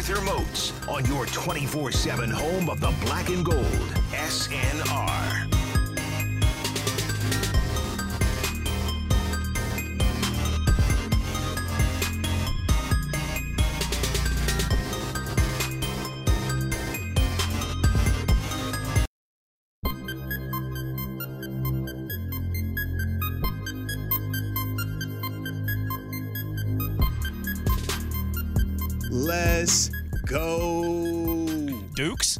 Arthur Moats on your 24 7 home of the black and gold. SNR. Let's go. Dukes?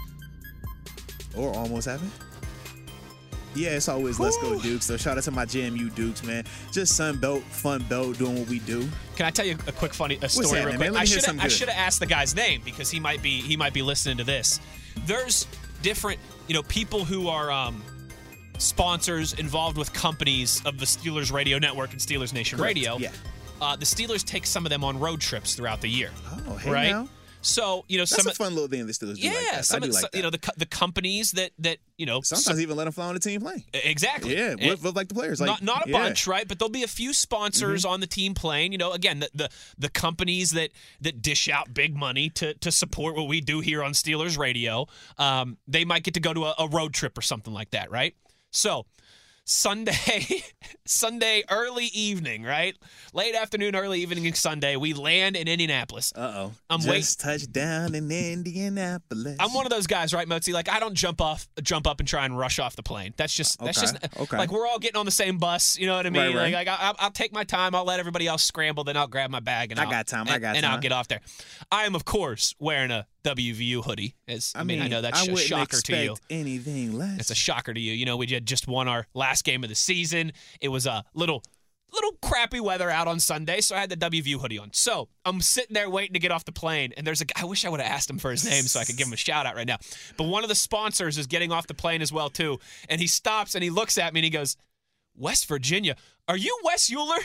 Or almost happened. Yeah, it's always let's go Dukes. So shout out to my GMU Dukes, man. Just Sun Belt, fun belt, doing what we do. Can I tell you a quick funny a story real quick? I should I should have asked the guy's name because he might be he might be listening to this. There's different, you know, people who are um sponsors involved with companies of the Steelers Radio Network and Steelers Nation Correct, Radio. yeah. Uh, the Steelers take some of them on road trips throughout the year. Oh, hey right? now. So, you know, That's some a fun little thing the Steelers do yeah, like some do of, like so- that. you know the co- the companies that that you know Sometimes some- even let them fly on the team plane. exactly Yeah, with, with like the players. Like, not not a yeah. Mm-hmm. bunch, right? But there'll be a few sponsors on the team plane. You know, again, the, the the companies that that dish out big money to to support what we do here on Steelers Radio. Um, they might get to go to a, a road trip or something like that, right? So. Sunday, Sunday early evening, right? Late afternoon, early evening Sunday, we land in Indianapolis. Uh oh. I'm Just wait- touched down in Indianapolis. I'm one of those guys, right, Mozi? Like I don't jump off, jump up and try and rush off the plane. That's just that's Okay, just okay. like we're all getting on the same bus. You know what I mean? Right, right. Like, like I, I'll take my time. I'll let everybody else scramble. Then I'll grab my bag and I I'll- got time, I and- time. and I'll get off there. I am, of course, wearing a WVU hoodie. As I, mean, I know that's I a shocker to you. Anything less. It's a shocker to you. You know, we had just won our last game of the season. It was a little little crappy weather out on Sunday, so I had the WVU hoodie on. So I'm sitting there waiting to get off the plane, and there's a guy. I wish I would have asked him for his name so I could give him a shout out right now. But one of the sponsors is getting off the plane as well too, and he stops and he looks at me and he goes, "West Virginia, are you Wes Euler?"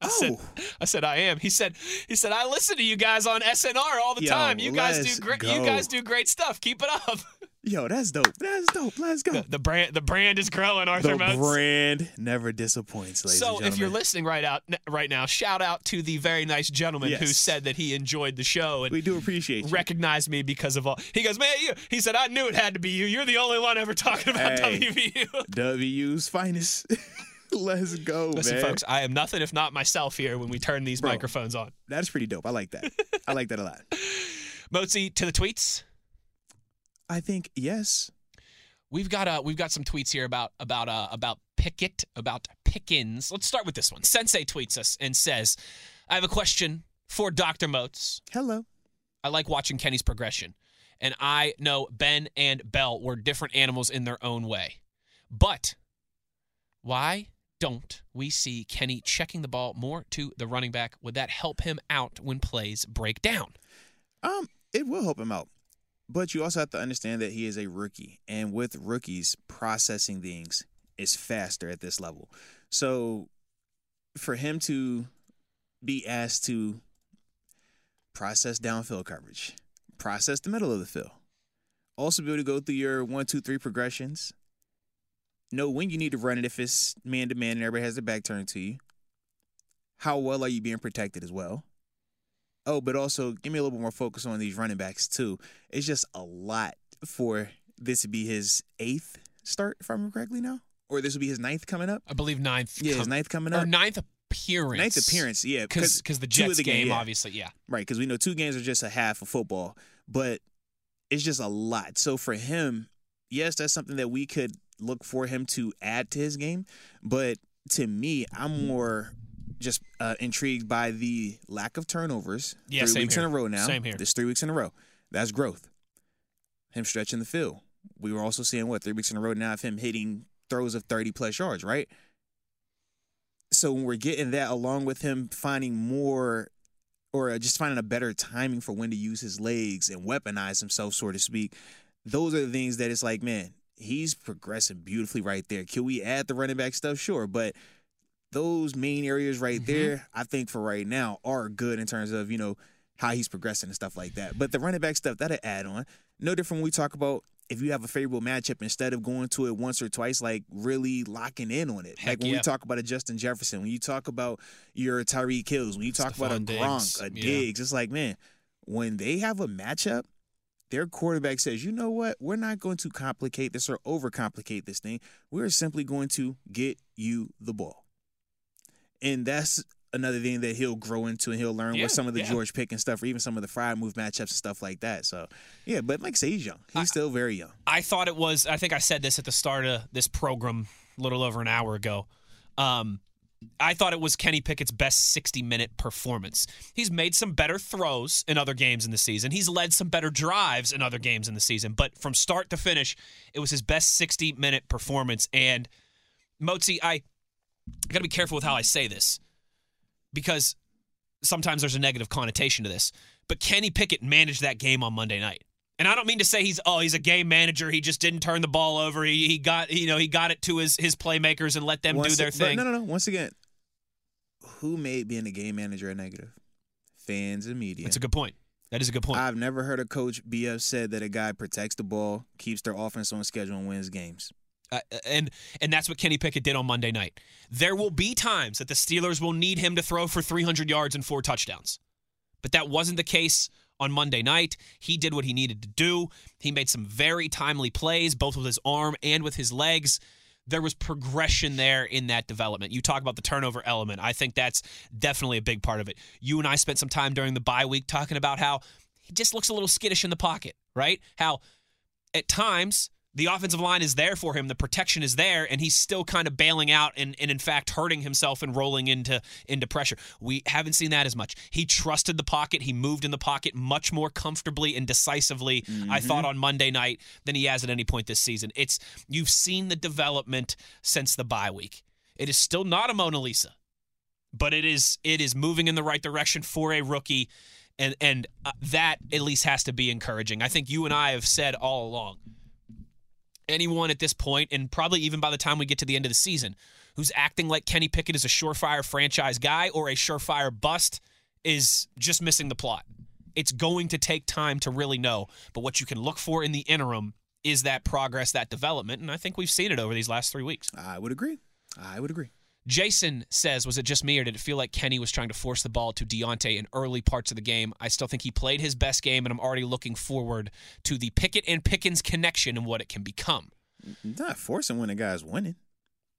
I said, Oh. I said I am. He said, he said I listen to you guys on SNR all the Yo, time. You guys do great. You guys do great stuff. Keep it up. Yo, that's dope. That's dope. Let's go. The, the brand, the brand is growing. Arthur The Moats. brand never disappoints, ladies. So if you're listening right out right now, shout out to the very nice gentleman who said that he enjoyed the show and we do appreciate you. recognized me because of all. He goes, man, you. He said, I knew it had to be you. You're the only one ever talking about Hey. WVU. W's finest. Let's go, Listen, man. folks, I am nothing if not myself here when we turn these Bro. microphones on. That's pretty dope. I like that. I like that a lot. Mozi to the tweets. I think yes. We've got uh we've got some tweets here about about uh about Pickett, about Pickens. Let's start with this one. Sensei tweets us and says, I have a question for Dr. Moats. Hello. I like watching Kenny's progression. And I know Ben and Bell were different animals in their own way. But why don't we see Kenny checking the ball more to the running back? Would that help him out when plays break down? Um, it will help him out. But you also have to understand that he is a rookie. And with rookies, processing things is faster at this level. So for him to be asked to process downfield coverage, process the middle of the field, also be able to go through your one, two, three progressions, know when you need to run it if it's man to man and everybody has their back turned to you. How well are you being protected as well? Oh, but also give me a little bit more focus on these running backs too. It's just a lot for this to be his eighth start, if I remember correctly now, or this will be his ninth coming up. I believe ninth. Yeah, his ninth coming up. or ninth appearance. Ninth appearance, yeah, because the Jets the game, yeah. obviously, yeah. Right, because we know two games are just a half of football, but it's just a lot. So for him, yes, that's something that we could look for him to add to his game. But to me, I'm more just uh, intrigued by the lack of turnovers. Yeah, three same weeks here. in a row now. Same here. There's three weeks in a row. That's growth. Him stretching the field. We were also seeing what three weeks in a row now of him hitting throws of 30 plus yards, right? So when we're getting that, along with him finding more or uh, just finding a better timing for when to use his legs and weaponize himself, so to speak. Those are the things that it's like, man, he's progressing beautifully right there. Can we add the running back stuff? Sure, but those main areas right Mm-hmm. there, I think for right now are good in terms of you know how he's progressing and stuff like that. But the running back stuff that'll add on. No different when we talk about if you have a favorable matchup instead of going to it once or twice, like really locking in on it. Heck like when yeah. we talk about a Justin Jefferson, when you talk about your Tyreek Hills, when you talk about a Stefon Gronk, Diggs, a yeah. Diggs, it's like man, when they have a matchup, their quarterback says, you know what, we're not going to complicate this or overcomplicate this thing. We're simply going to get you the ball. And that's another thing that he'll grow into and he'll learn Yeah, with some of the yeah. George and stuff or even some of the Freiermuth matchups and stuff like that. So yeah, but like I say, he's young. He's still very young. I thought it was. I think I said this at the start of this program a little over an hour ago. Um, I thought it was Kenny Pickett's best 60 minute performance. He's made some better throws in other games in the season. He's led some better drives in other games in the season. But from start to finish, it was his best 60 minute performance. And Motzi, I got to be careful with how I say this because sometimes there's a negative connotation to this. But Kenny Pickett managed that game on Monday night. And I don't mean to say he's oh he's a game manager. He just didn't turn the ball over. He, he got you know he got it to his his playmakers and let them do their thing. No, no, no. Once again, who made being a game manager a negative? Fans and media. That's a good point. That is a good point. I've never heard a coach be upset that a guy protects the ball, keeps their offense on schedule, and wins games. Uh, and and that's what Kenny Pickett did on Monday night. There will be times that the Steelers will need him to throw for 300 yards and four touchdowns. But that wasn't the case on Monday night. He did what he needed to do. He made some very timely plays both with his arm and with his legs. There was progression there in that development. You talk about the turnover element. I think that's definitely a big part of it. You and I spent some time during the bye week talking about how he just looks a little skittish in the pocket, right? How at times the offensive line is there for him, the protection is there, and he's still kind of bailing out and, and in fact hurting himself and rolling into into pressure. We haven't seen that as much. He trusted the pocket, he moved in the pocket much more comfortably and decisively, I thought, on Monday night than he has at any point this season. It's you've seen the development since the bye week. It is still not a Mona Lisa, but it is it is moving in the right direction for a rookie. And and uh, that at least has to be encouraging. I think you and I have said all along anyone at this point, and probably even by the time we get to the end of the season, who's acting like Kenny Pickett is a surefire franchise guy or a surefire bust is just missing the plot. It's going to take time to really know, but what you can look for in the interim is that progress, that development, and I think we've seen it over these last three weeks. I would agree. I would agree. Jason says, was it just me or did it feel like Kenny was trying to force the ball to Diontae in early parts of the game? I still think he played his best game, and I'm already looking forward to the Pickett and Pickens connection and what it can become. Not forcing when a guy's winning.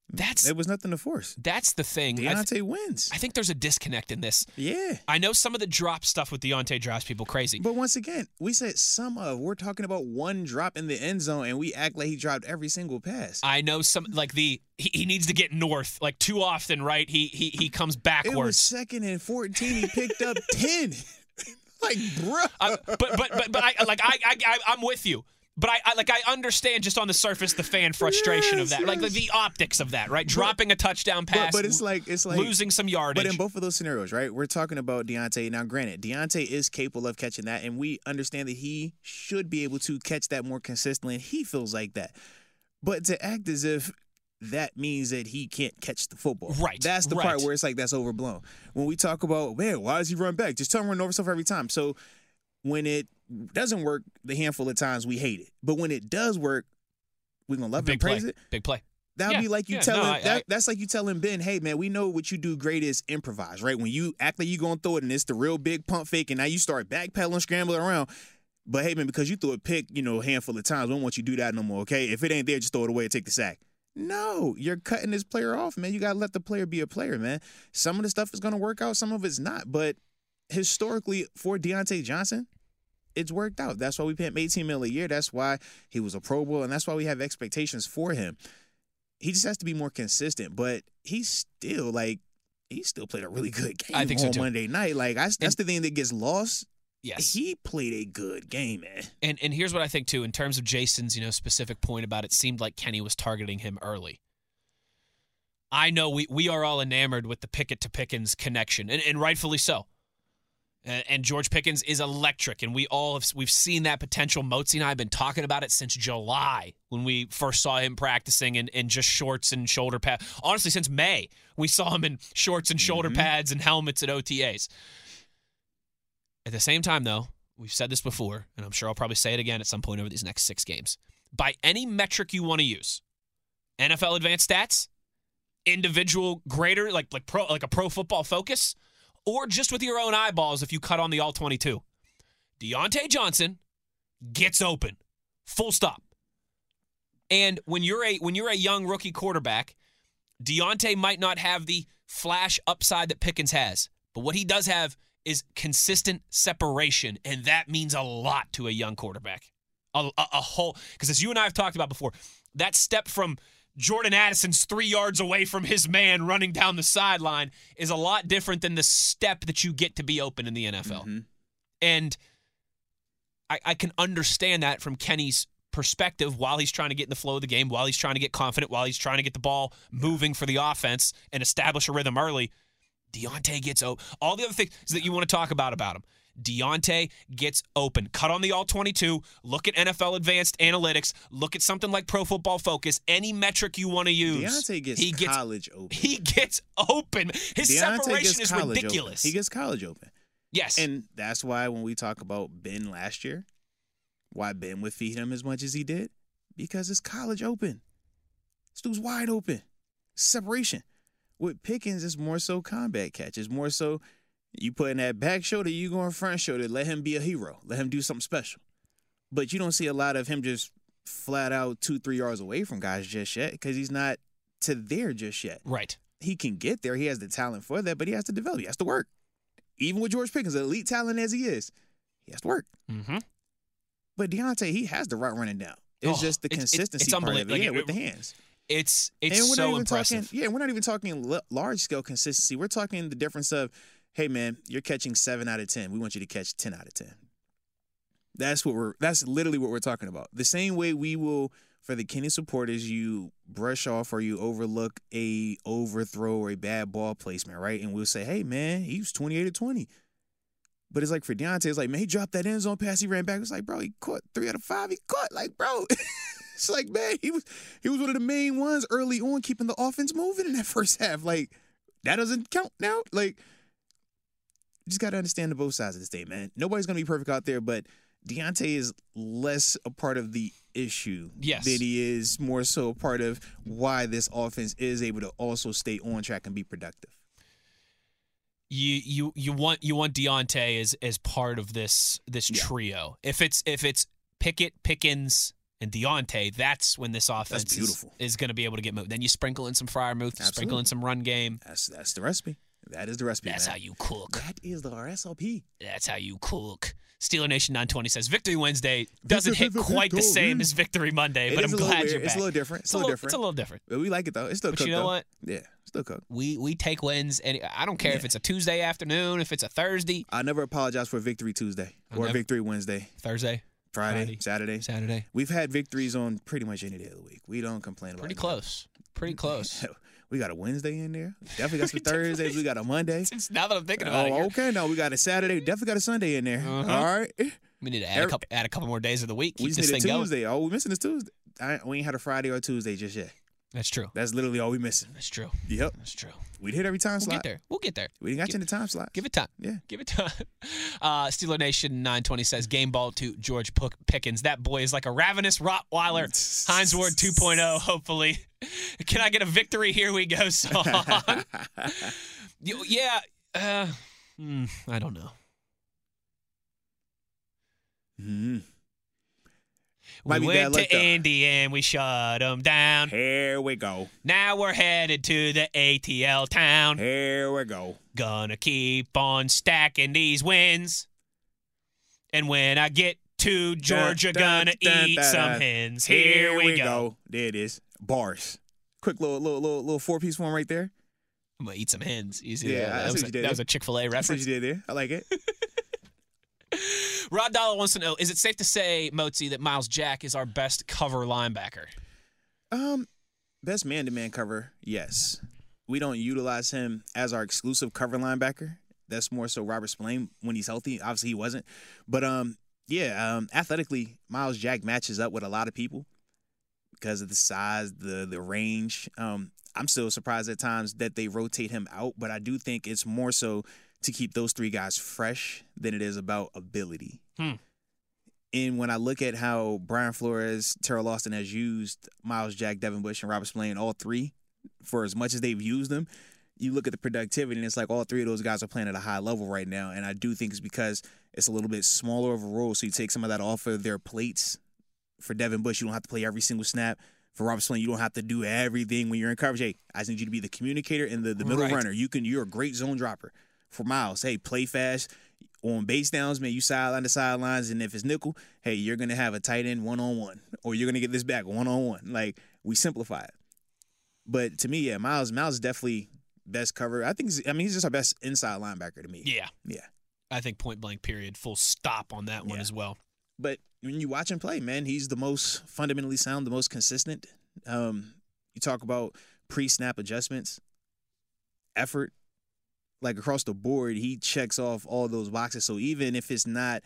That's it was nothing to force. that's the thing. I, th- Diontae wins. I think there's a disconnect in this. Yeah. I know some of the drop stuff with Diontae drives people crazy. But once again, we said some of. We're talking about one drop in the end zone, and we act like he dropped every single pass. I know some like the he, he needs to get north like too often, right? He he he comes it was backwards. second and 14. He picked up 10. like, bro. I- but but but but I like I I I- I'm with you. But I, I like I understand just on the surface the fan frustration of Yes, that, like the optics of that, right? Dropping a touchdown pass, but it's like it's like losing some yardage. But in both of those scenarios, right, we're talking about Diontae. Now, granted, Diontae is capable of catching that, and we understand that he should be able to catch that more consistently, and he feels like that. But to act as if that means that he can't catch the football. Right, That's the part where it's like that's overblown. When we talk about, man, why does he run back? Just tell him run over stuff every time. So when it doesn't work, the handful of times we hate it. But when it does work, we're gonna love it big and play, praise it. big play. That would Yeah, be like you yeah, telling no, I- that, I- that's like you telling Ben, hey man, we know what you do great is improvise, right? When you act like you gonna throw it and it's the real big pump fake, and now you start backpedaling, scrambling around. But hey man, because you threw a pick, you know, a handful of times, we don't want you to do that no more. Okay, if it ain't there, just throw it away and take the sack. No, you're cutting this player off, man. You gotta let the player be a player, man. Some of the stuff is gonna work out, some of it's not. But historically, for Diontae Johnson, it's worked out. That's why we pay him 18 mil a year. That's why he was a Pro Bowl, and that's why we have expectations for him. He just has to be more consistent, but he's still like he still played a really good game I think so, on too. Monday night. Like I, that's And- the thing that gets lost. Yes. He played a good game, man. And and here's what I think too, in terms of Jason's, you know, specific point about it, seemed like Kenny was targeting him early. I know we we are all enamored with the Pickett to Pickens connection, and, and rightfully so. And, George Pickens is electric, and we all have we've seen that potential. Motzi and I have been talking about it since July when we first saw him practicing in, in just shorts and shoulder pads. Honestly, since May, we saw him in shorts and shoulder mm-hmm. pads and helmets at OTAs. At the same time, though, we've said this before, and I'm sure I'll probably say it again at some point over these next six games. By any metric you want to use, NFL advanced stats, individual greater like like pro like a pro football focus, or just with your own eyeballs if you cut on the all 22. Diontae Johnson gets open. Full stop. And when you're a when you're a young rookie quarterback, Diontae might not have the flash upside that Pickens has, but what he does have is consistent separation, and that means a lot to a young quarterback. A, a, a whole because as you and I have talked about before, that step from Jordan Addison's three yards away from his man running down the sideline is a lot different than the step that you get to be open in the NFL. Mm-hmm. And I, I can understand that from Kenny's perspective while he's trying to get in the flow of the game, while he's trying to get confident, while he's trying to get the ball moving for the offense and establish a rhythm early. Diontae gets open. All the other things that you want to talk about about him. Diontae gets open. Cut on the all 22. Look at NFL advanced analytics. Look at something like Pro Football Focus. Any metric you want to use. Diontae gets he gets college open. He gets open. His Diontae separation is ridiculous. Open. He gets college open. yes. And that's why when we talk about Ben last year, why Ben would feed him as much as he did, because it's college open. This dude's wide open. Separation. With Pickens, it's more so combat catch. It's more so you put in that back shoulder, you go in front shoulder, let him be a hero. Let him do something special. But you don't see a lot of him just flat out two, three yards away from guys just yet because he's not to there just yet right. he can get there. He has the talent for that, but he has to develop. He has to work. Even with George Pickens, elite talent as he is, he has to work. Mm-hmm. But Diontae, he has the right running down. It's Oh, just the it's- it's- consistency it's part of it, unbelievable. yeah, Like, with the hands. It's it's so not even impressive. talking, yeah, we're not even talking l- large scale consistency. We're talking the difference of, hey man, you're catching seven out of ten. We want you to catch ten out of ten. That's what we're. That's literally what we're talking about. The same way we will for the Kenny supporters, you brush off or you overlook a overthrow or a bad ball placement, right? And we'll say, hey man, he was twenty eight to twenty. But it's like for Diontae, it's like, man, he dropped that end zone pass, he ran back. It's like, bro, he caught three out of five. He caught, like, bro. it's like, man, he was he was one of the main ones early on, keeping the offense moving in that first half. Like, that doesn't count now. Like, you just gotta understand the both sides of the state, man. Nobody's gonna be perfect out there, but Diontae is less a part of the issue Yes. than he is more so a part of why this offense is able to also stay on track and be productive. you you you want you want Diontae as as part of this this Yeah. trio. If it's if it's Pickett, Pickens, and Diontae, that's when this offense is, is going to be able to get moved. Then you sprinkle in some Freiermuth, sprinkle in some run game. That's that's the recipe. That is the recipe. That's man. how you cook. That is the RSLP. That's how you cook. Steeler Nation 920 says Victory Wednesday doesn't hit quite the same as Victory Monday, but I'm glad you're back. It's a little different. It's, a little different. It's a little different. But we like it though. It's still But cooked you know though. what? Yeah, still cooked. We we take wins, and I don't care if it's a Tuesday afternoon, if it's a Thursday, I never apologize for Victory Tuesday or never- Victory Wednesday, Thursday, Friday, Friday, Saturday. Saturday. We've had victories on pretty much any day of the week. We don't complain about Pretty it. close. Pretty close. We got a Wednesday in there. Definitely got some Thursdays. We got a Monday. Since now that I'm thinking about it, Oh, okay. No, we got a Saturday. Definitely got a Sunday in there. Uh-huh. All right. we need to add a couple add a couple more days of the week. We Keep just this need thing a going. Tuesday. All we missing is Tuesday. I, we ain't had a Friday or Tuesday just yet. That's true. That's literally all we missing. That's true. Yep. That's true. We'd hit every time We'll slot. get there. We'll get there. We didn't got Give- you in the time slot. Give it time. Yeah. Give it time. Uh, Steeler Nation 920 says game ball to George Pickens. That boy is like a ravenous Rottweiler. Hines Ward 2.0, hopefully. Can I get a victory? Here we go song. Yeah. Uh, hmm, I don't know. Mhm. We went to. Indy and we shut them down. Here we go. Now we're headed to the ATL town. Here we go. Gonna keep on stacking these wins. And when I get to Georgia, Dun, gonna dun, dun, eat dun, some dun. hens. Here, we, go. There it is. Bars. Quick little little little, little four piece form right there. I'm gonna eat some hens. You see Yeah, that? That was, a, that was a Chick Fil A That's what reference. you did there. I like it. Rod Dollar wants to know: Is it safe to say, Mozi, that Myles Jack is our best cover linebacker? Um, best man to man cover, yes. We don't utilize him as our exclusive cover linebacker. That's more so Robert Spillane when he's healthy. Obviously, he wasn't. But um, yeah, um, athletically, Myles Jack matches up with a lot of people because of the size, the the range. Um, I'm still surprised at times that they rotate him out, but I do think it's more so to keep those three guys fresh than it is about ability. Hmm. And when I look at how Brian Flores, Teryl Austin has used Myles Jack, Devin Bush, and Robert Spillane, all three, for as much as they've used them, you look at the productivity and it's like all three of those guys are playing at a high level right now. And I do think it's because it's a little bit smaller of a role. So you take some of that off of their plates. For Devin Bush, you don't have to play every single snap. For Robert Spillane, you don't have to do everything when you're in coverage. Hey, I just need you to be the communicator and the, the middle Right. runner. You can you're a great zone dropper. For Myles, hey, play fast. On base downs, man, you sideline to sidelines, and if it's nickel, hey, you're gonna have a tight end one on one, or you're gonna get this back one on one. Like we simplify it. But to me, yeah, Myles, Myles is definitely best cover. I think, he's, I mean, he's just our best inside linebacker to me. Yeah, yeah. I think point blank. Period. Full stop on that one Yeah. as well. But when you watch him play, man, he's the most fundamentally sound, the most consistent. Um, you talk about pre-snap adjustments, effort, like across the board, he checks off all those boxes. So even if it's not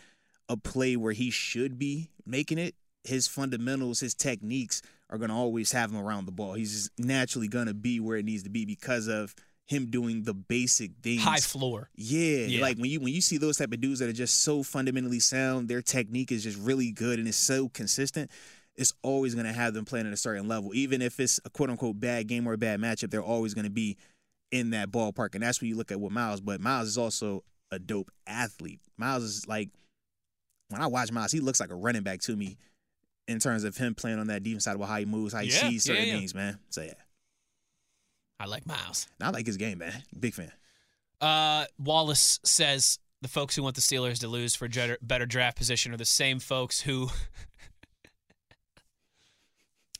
a play where he should be making it, his fundamentals, his techniques are going to always have him around the ball. He's just naturally going to be where it needs to be because of him doing the basic things. High floor. Yeah, Yeah. like when you when you see those type of dudes that are just so fundamentally sound, their technique is just really good and it's so consistent. It's always going to have them playing at a certain level, even if it's a quote unquote bad game or a bad matchup. They're always going to be in that ballpark, and that's when you look at what Myles. But Myles is also a dope athlete. Myles is like when I watch Miles, he looks like a running back to me in terms of him playing on that defense side of how he moves, how he Yeah, sees certain yeah, yeah. things, man. So yeah, I like Myles. I like his game, man. Big fan. Uh, Wallace says the folks who want the Steelers to lose for better, draft position are the same folks who.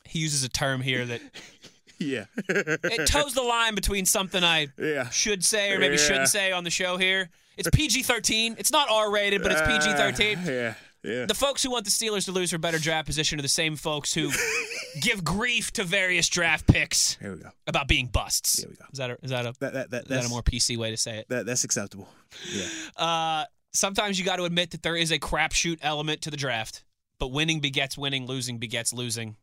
he uses a term here that Yeah, it toes the line between something I yeah. should say or maybe Yeah. shouldn't say on the show here. It's PG 13. It's not R rated, but it's PG 13. Uh, yeah, yeah. The folks who want the Steelers to lose for better draft position are the same folks who give grief to various draft picks Here we go. about being busts. There we go. Is that a, is that a, That that that is that a more PC way to say it? that, that's acceptable. Yeah. Uh, sometimes you got to admit that there is a crapshoot element to the draft, but winning begets winning, losing begets losing.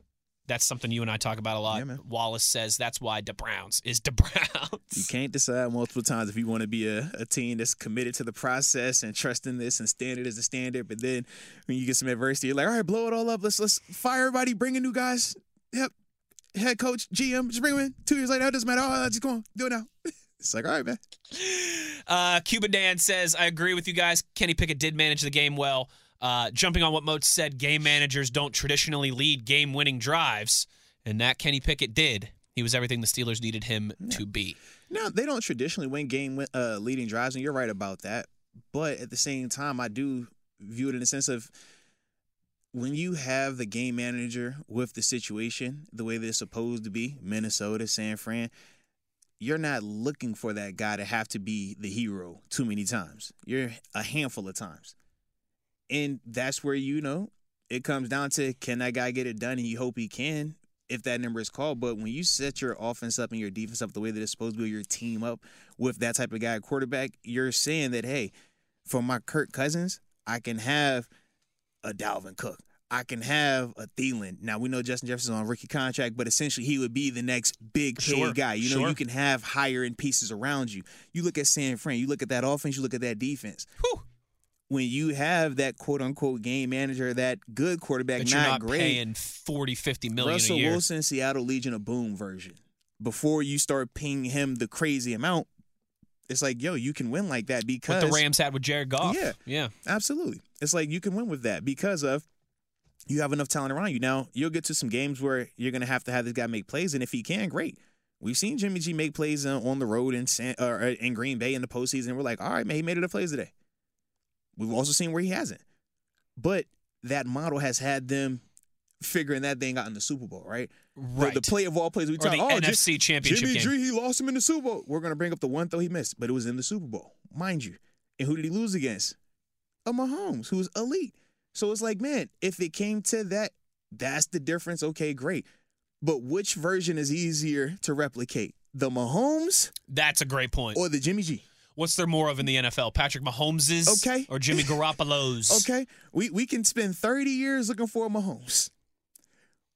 That's something you and I talk about a lot. Yeah. Wallace says that's why the Browns is the Browns. You can't decide multiple times if you want to be a, a team that's committed to the process and trusting this and standard is the standard. But then when you get some adversity, you're like, all right, blow it all up. Let's let's fire everybody, bring in new guys. Yep. Head coach, GM, just bring them in. Two years later, it doesn't matter. Oh, just go on. Do it now. It's like, all right, man. Uh, Cuban Dan says, I agree with you guys. Kenny Pickett did manage the game well. Uh, jumping on what Moat said, game managers don't traditionally lead game winning drives, and that Kenny Pickett did. He was everything the Steelers needed him to be. No, they don't traditionally win game uh, leading drives, and you're right about that. But at the same time, I do view it in the sense of when you have the game manager with the situation the way they're supposed to be, Minnesota, San Fran, you're not looking for that guy to have to be the hero too many times. You're a handful of times. And that's where you know it comes down to can that guy get it done and you hope he can if that number is called. But when you set your offense up and your defense up the way that it's supposed to be, your team up with that type of guy quarterback, you're saying that, hey, for my Kirk Cousins, I can have a Dalvin Cook. I can have a Thielen. Now we know Justin Jefferson's on a rookie contract, but essentially he would be the next big paid Sure, guy. You know, sure. you can have higher end pieces around you. You look at San Fran, you look at that offense, you look at that defense. Whew. When you have that quote unquote game manager, that good quarterback, you're not, not great. paying 40, 50 million Russell a year. Wilson, Seattle Legion of Boom version. Before you start paying him the crazy amount, it's like, yo, you can win like that because what the Rams had with Jared Goff. Yeah. Yeah. Absolutely. It's like you can win with that because of you have enough talent around you. Now, you'll get to some games where you're going to have to have this guy make plays, and if he can, great. We've seen Jimmy G make plays uh, on the road in San, or uh, in Green Bay in the postseason. We're like, all right, man, he made it a plays today. We've also seen where he hasn't. But that model has had them figuring that thing out in the Super Bowl, right? The- Right. The, play of all plays we talk. the oh, NFC Championship Jimmy game. G, he lost him in the Super Bowl. We're gonna bring up the one throw he missed, but it was in the Super Bowl, mind you. And who did he lose against? A Mahomes, who's elite. So it's like, man, if it came to that, that's the difference. Okay, great. But which version is easier to replicate? The Mahomes That's a great point. or the Jimmy G? What's there more of in the NFL? Patrick Mahomes's Okay. or Jimmy Garoppolo's? Okay, we we can spend 30 years looking for a Mahomes.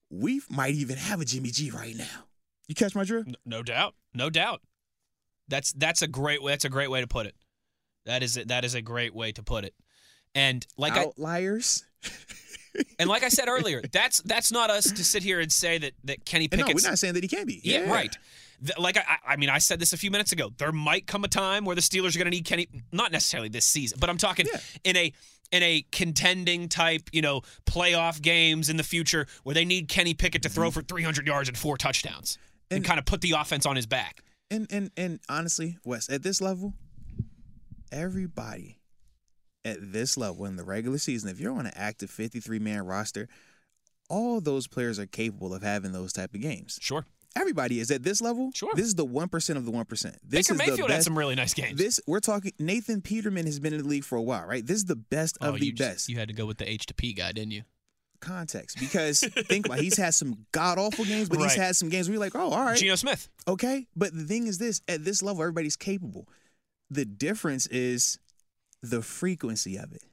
We might even have a Jimmy G right now. You catch my drift? N- No doubt. No doubt. That's that's a great way that's a great way to put it. That is it. That is a great way to put it. And like I Outliers. and like I said earlier, that's that's not us to sit here and say that that Kenny And no, Pickett's we're not saying that he can't be. Yeah, right. Th- Like I, I mean, I said this a few minutes ago. There might come a time where the Steelers are going to need Kenny. Not necessarily this season, but I'm talking Yeah. in a in a contending type, you know, playoff games in the future where they need Kenny Pickett to throw mm-hmm. for 300 yards and four touchdowns and, And- kind of put the offense on his back. And and and honestly, Wes, at this level, everybody at this level in the regular season, if you're on an active 53 man roster, all those players are capable of having those type of games. Sure. Everybody is at this level. Sure. This is the one percent of the one percent. This Baker is Mayfield the had best. some really nice games. This we're talking. Nathan Peterman has been in the league for a while, right? This is the best oh, of the you just- best. you had to go with the H to P guy, didn't you? Context, because think about, it, he's had some god awful games, but he's had some games where you're like, oh, all right, Geno Smith. Okay, but the thing is this: at this level, everybody's capable. The difference is the frequency of it.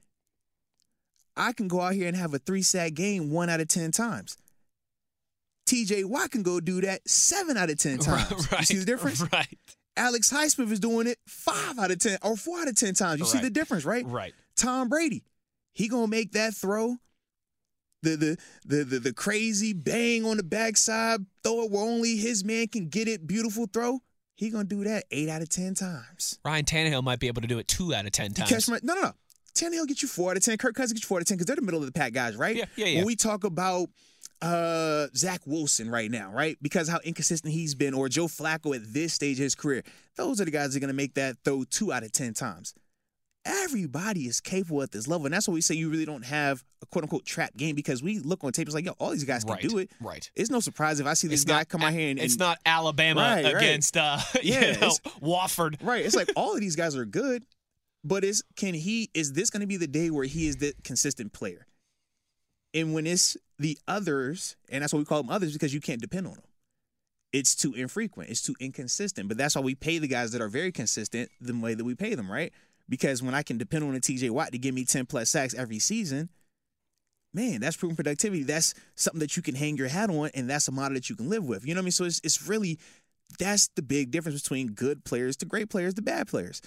I can go out here and have a three sack game one out of ten times. TJ Watt can go do that seven out of ten times. right. You see the difference? Right. Alex Highsmith is doing it five out of ten or four out of ten times. You see the difference, right? Right. Tom Brady, he gonna make that throw. The, the the the the crazy bang on the backside throw it where only his man can get it. Beautiful throw. He gonna do that eight out of ten times. Ryan Tannehill might be able to do it two out of ten You times. catch my no no no. Tannehill get you four out of ten. Kirk Cousins get you four out of ten because they're the middle of the pack guys, right? Yeah, yeah, yeah. When we talk about uh Zach Wilson right now, right? Because how inconsistent he's been, or Joe Flacco at this stage of his career, those are the guys that are gonna make that throw two out of ten times. Everybody is capable at this level, and that's why we say you really don't have a quote unquote trap game because we look on tape, it's like, yo, all these guys can right. do it. Right. It's no surprise if I see this It's guy not come out here and, it's and- not Alabama Right, right. against uh Yeah, know, Wofford. Right. It's like all of these guys are good, but is can he is this going to be the day where he is the consistent player? And when it's the others, and that's why we call them others because you can't depend on them. It's too infrequent. It's too inconsistent. But that's why we pay the guys that are very consistent the way that we pay them, right? Because when I can depend on a TJ Watt to give me 10 plus sacks every season, man, that's proven productivity. That's something that you can hang your hat on, and that's a model that you can live with. You know what I mean? So it's it's really that's the big difference between good players to great players to bad players.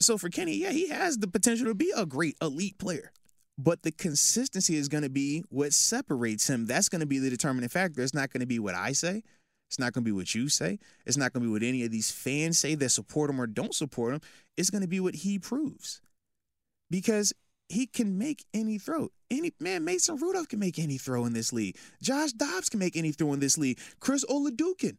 So for Kenny, yeah, he has the potential to be a great elite player. But the consistency is going to be what separates him. That's going to be the determining factor. It's not going to be what I say. It's not going to be what you say. It's not going to be what any of these fans say that support him or don't support him. It's going to be what he proves. Because he can make any throw. Any man, Mason Rudolph can make any throw in this league. Josh Dobbs can make any throw in this league. Chris Oladokun.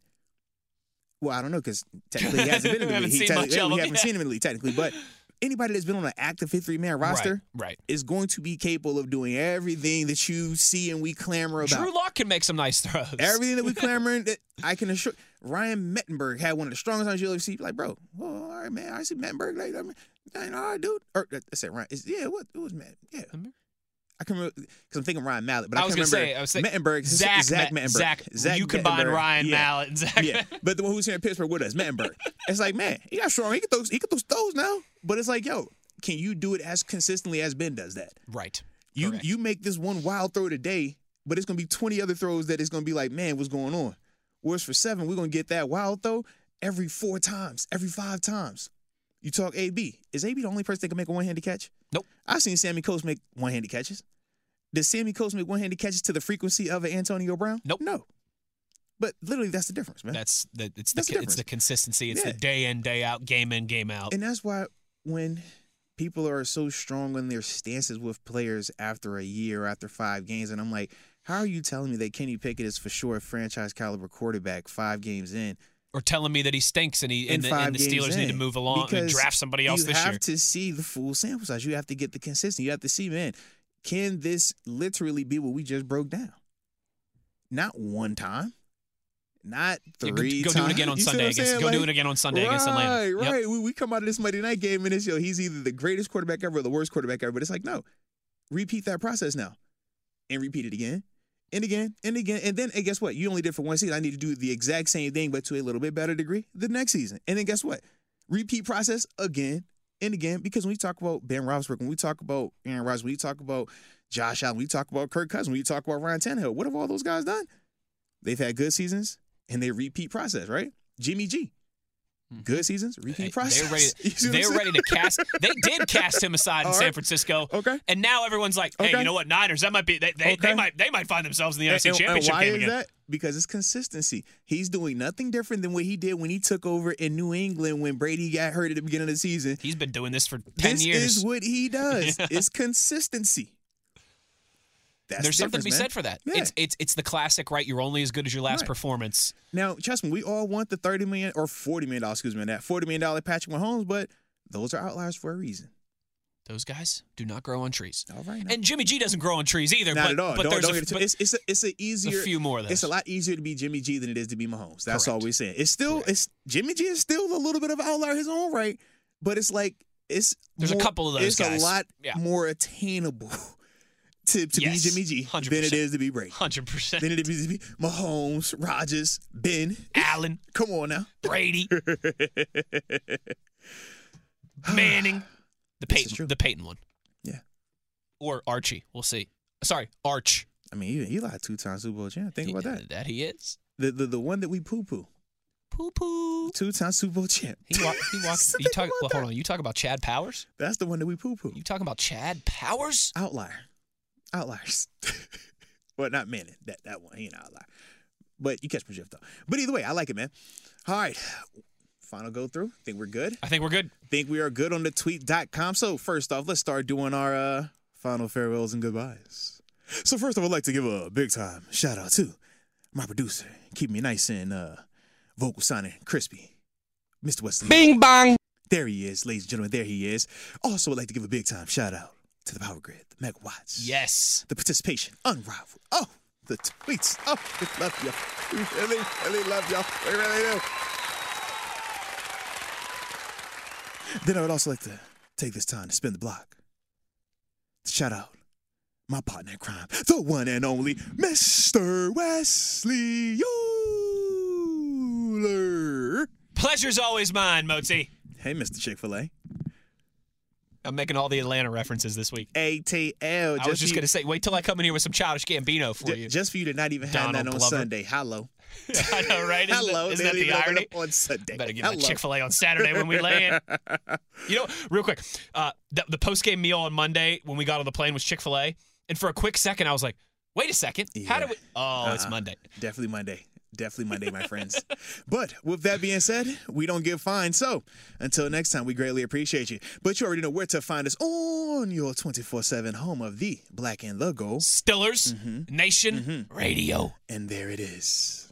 Well, I don't know because technically he hasn't been in the league. He seen much technically- of we haven't yeah. seen him in the league technically, but anybody that's been on an active 53 man roster Right. right. is going to be capable of doing everything that you see and we clamor about. Drew Lock can make some nice throws. Everything that we clamoring, that I can assure. Ryan Mettenberg had one of the strongest arms you'll ever see. Like, bro, all right, man. I see Mettenberg. Like, I mean, all right, dude. Or I said Ryan. It's, yeah, what? It was Matt. Yeah. I can remember because I'm thinking Ryan Mallett, but I, I was gonna remember say, I was thinking Mettenberg. Zach, Zach Mettenberg. Zach, Zach you combine Ryan yeah. Mallett and Zach. Yeah, but the one who's here in Pittsburgh with us, Mettenberg. It's like, man, he got strong. He can throw. He can throw those now. But it's like, yo, can you do it as consistently as Ben does that? Right. You Correct. you make this one wild throw today, but it's gonna be 20 other throws that it's gonna be like, man, what's going on? Whereas for seven, we're gonna get that wild throw every four times, every five times. You talk AB. Is AB the only person that can make a one-handed catch? Nope. I've seen Sammy Coates make one-handed catches. Does Sammy Coates make one-handed catches to the frequency of an Antonio Brown? Nope. No. But literally, that's the difference, man. That's the it's the, That's the it's the consistency. It's the day in day out, game in game out. And that's why when people are so strong on their stances with players after a year, after five games, and I'm like, how are you telling me that Kenny Pickett is for sure a franchise caliber quarterback five games in? Or telling me that he stinks and he in and the, and the Steelers need to move along and draft somebody else this year. you have to see the full sample size. You have to get the consistency. You have to see, man, can this literally be what we just broke down? Not one time, not Yeah, go- three go, times. do it again on You Sunday against go do it again on Sunday against right, Atlanta. Yep. Right, We, we come out of this Monday night game and it's yo, he's either the greatest quarterback ever or the worst quarterback ever. But it's like, no, repeat that process now, and repeat it again, and again, and again, and then and guess what? You only did for one season. I need to do the exact same thing, but to a little bit better degree the next season. And then guess what? Repeat process again and again. Because when we talk about Ben Roethlisberger, when we talk about Aaron Rodgers, when we talk about Josh Allen, when we talk about Kirk Cousins, when we talk about Ryan Tannehill, what have all those guys done? They've had good seasons and they repeat process, right? Jimmy G. Good seasons, repeat Mm-hmm. Process. They're ready. What They're ready to cast. They did cast him aside in All San. Francisco. Okay. And now everyone's like, "Hey, Okay. you know what? Niners. That might be. They, they, they might. They might find themselves in the NFC And- Championship and why game is again." that? Because it's consistency. He's doing nothing different than what he did when he took over in New England when Brady got hurt at the beginning of the season. He's been doing this for ten this years. is what he does. It's consistency. That's There's something to be man. said for that. Yeah. It's it's it's the classic, right? You're only as good as your last Right. performance. Now, trust me, we all want the thirty million or forty million dollars. Excuse me, that forty million dollar Patrick Mahomes, but those are outliers for a reason. Those guys do not grow on trees. All right, now. And Jimmy G doesn't grow on trees either. not but, at all. But don't there's don't a, get it. but It's it's a, it's a easier. a few more of those. It's a lot easier to be Jimmy G than it is to be Mahomes. That's all we're saying. It's still Correct. it's Jimmy G is still a little bit of an outlier his own right, but it's like it's There's a couple of those It's guys. a lot Yeah. more attainable to to Yes, be Jimmy G 100%. than it is to be Brady. Hundred percent. Than it is to be Mahomes, Rodgers, Ben. Allen, Come on now. Brady, Manning, the Peyton, the Peyton one. Yeah. Or Archie. We'll see. Sorry, Arch. I mean, Eli two time Super Bowl champ. Think about that. That he is. The the the one that we poo poo. Poo poo. Two time Super Bowl champ. He walked. He walked. So you talk. Well, hold on. You talk about Chad Powers. That's the one that we poo poo. You talking about Chad Powers? outlier. Outliers. well, not Manning. That that one. He ain't an outlier. But you catch my drift though. But either way, I like it, man. All right. Final go through. Think we're good. I think we're good. Think we are good on the tweet.com. So first off, let's start doing our uh final farewells and goodbyes. So first off, I'd like to give a big time shout out to my producer, keeping me nice and uh vocal sounding crispy. Mr. Wesley. Bing bong. There he is, ladies and gentlemen. There he is. Also, I'd like to give a big time shout out to the Power Grid, the megawatts. Yes. The participation, unrivaled. Oh, the tweets. Oh, we love you. We really, really love y'all. We really do. Then I would also like to take this time to spin the block. Shout out my partner in crime, the one and only Mr. Wesley Euler. Pleasure's always mine, Moti. Hey, Mr. Chick fil A. I'm making all the Atlanta references this week. ATL. I was just you- gonna say, wait till I come in here with some childish Gambino for you. Just for you to not even have Donald that on Glover. Sunday. Hello. I know, right? Isn't Hello. That, isn't that the irony? on Sunday. Better get my Hello. Chick Fil A on Saturday when we land. you know, real quick, uh, the, the post game meal on Monday when we got on the plane was Chick Fil A, and for a quick second I was like, "Wait a second, how do we?" Oh, it's Uh-uh. Monday. Definitely Monday. Definitely Monday, my friends. But with that being said, we don't get fined. So until next time, we greatly appreciate you. But you already know where to find us on your 24 7 home of the black and the gold. Stillers Mm-hmm. Nation Radio. And there it is.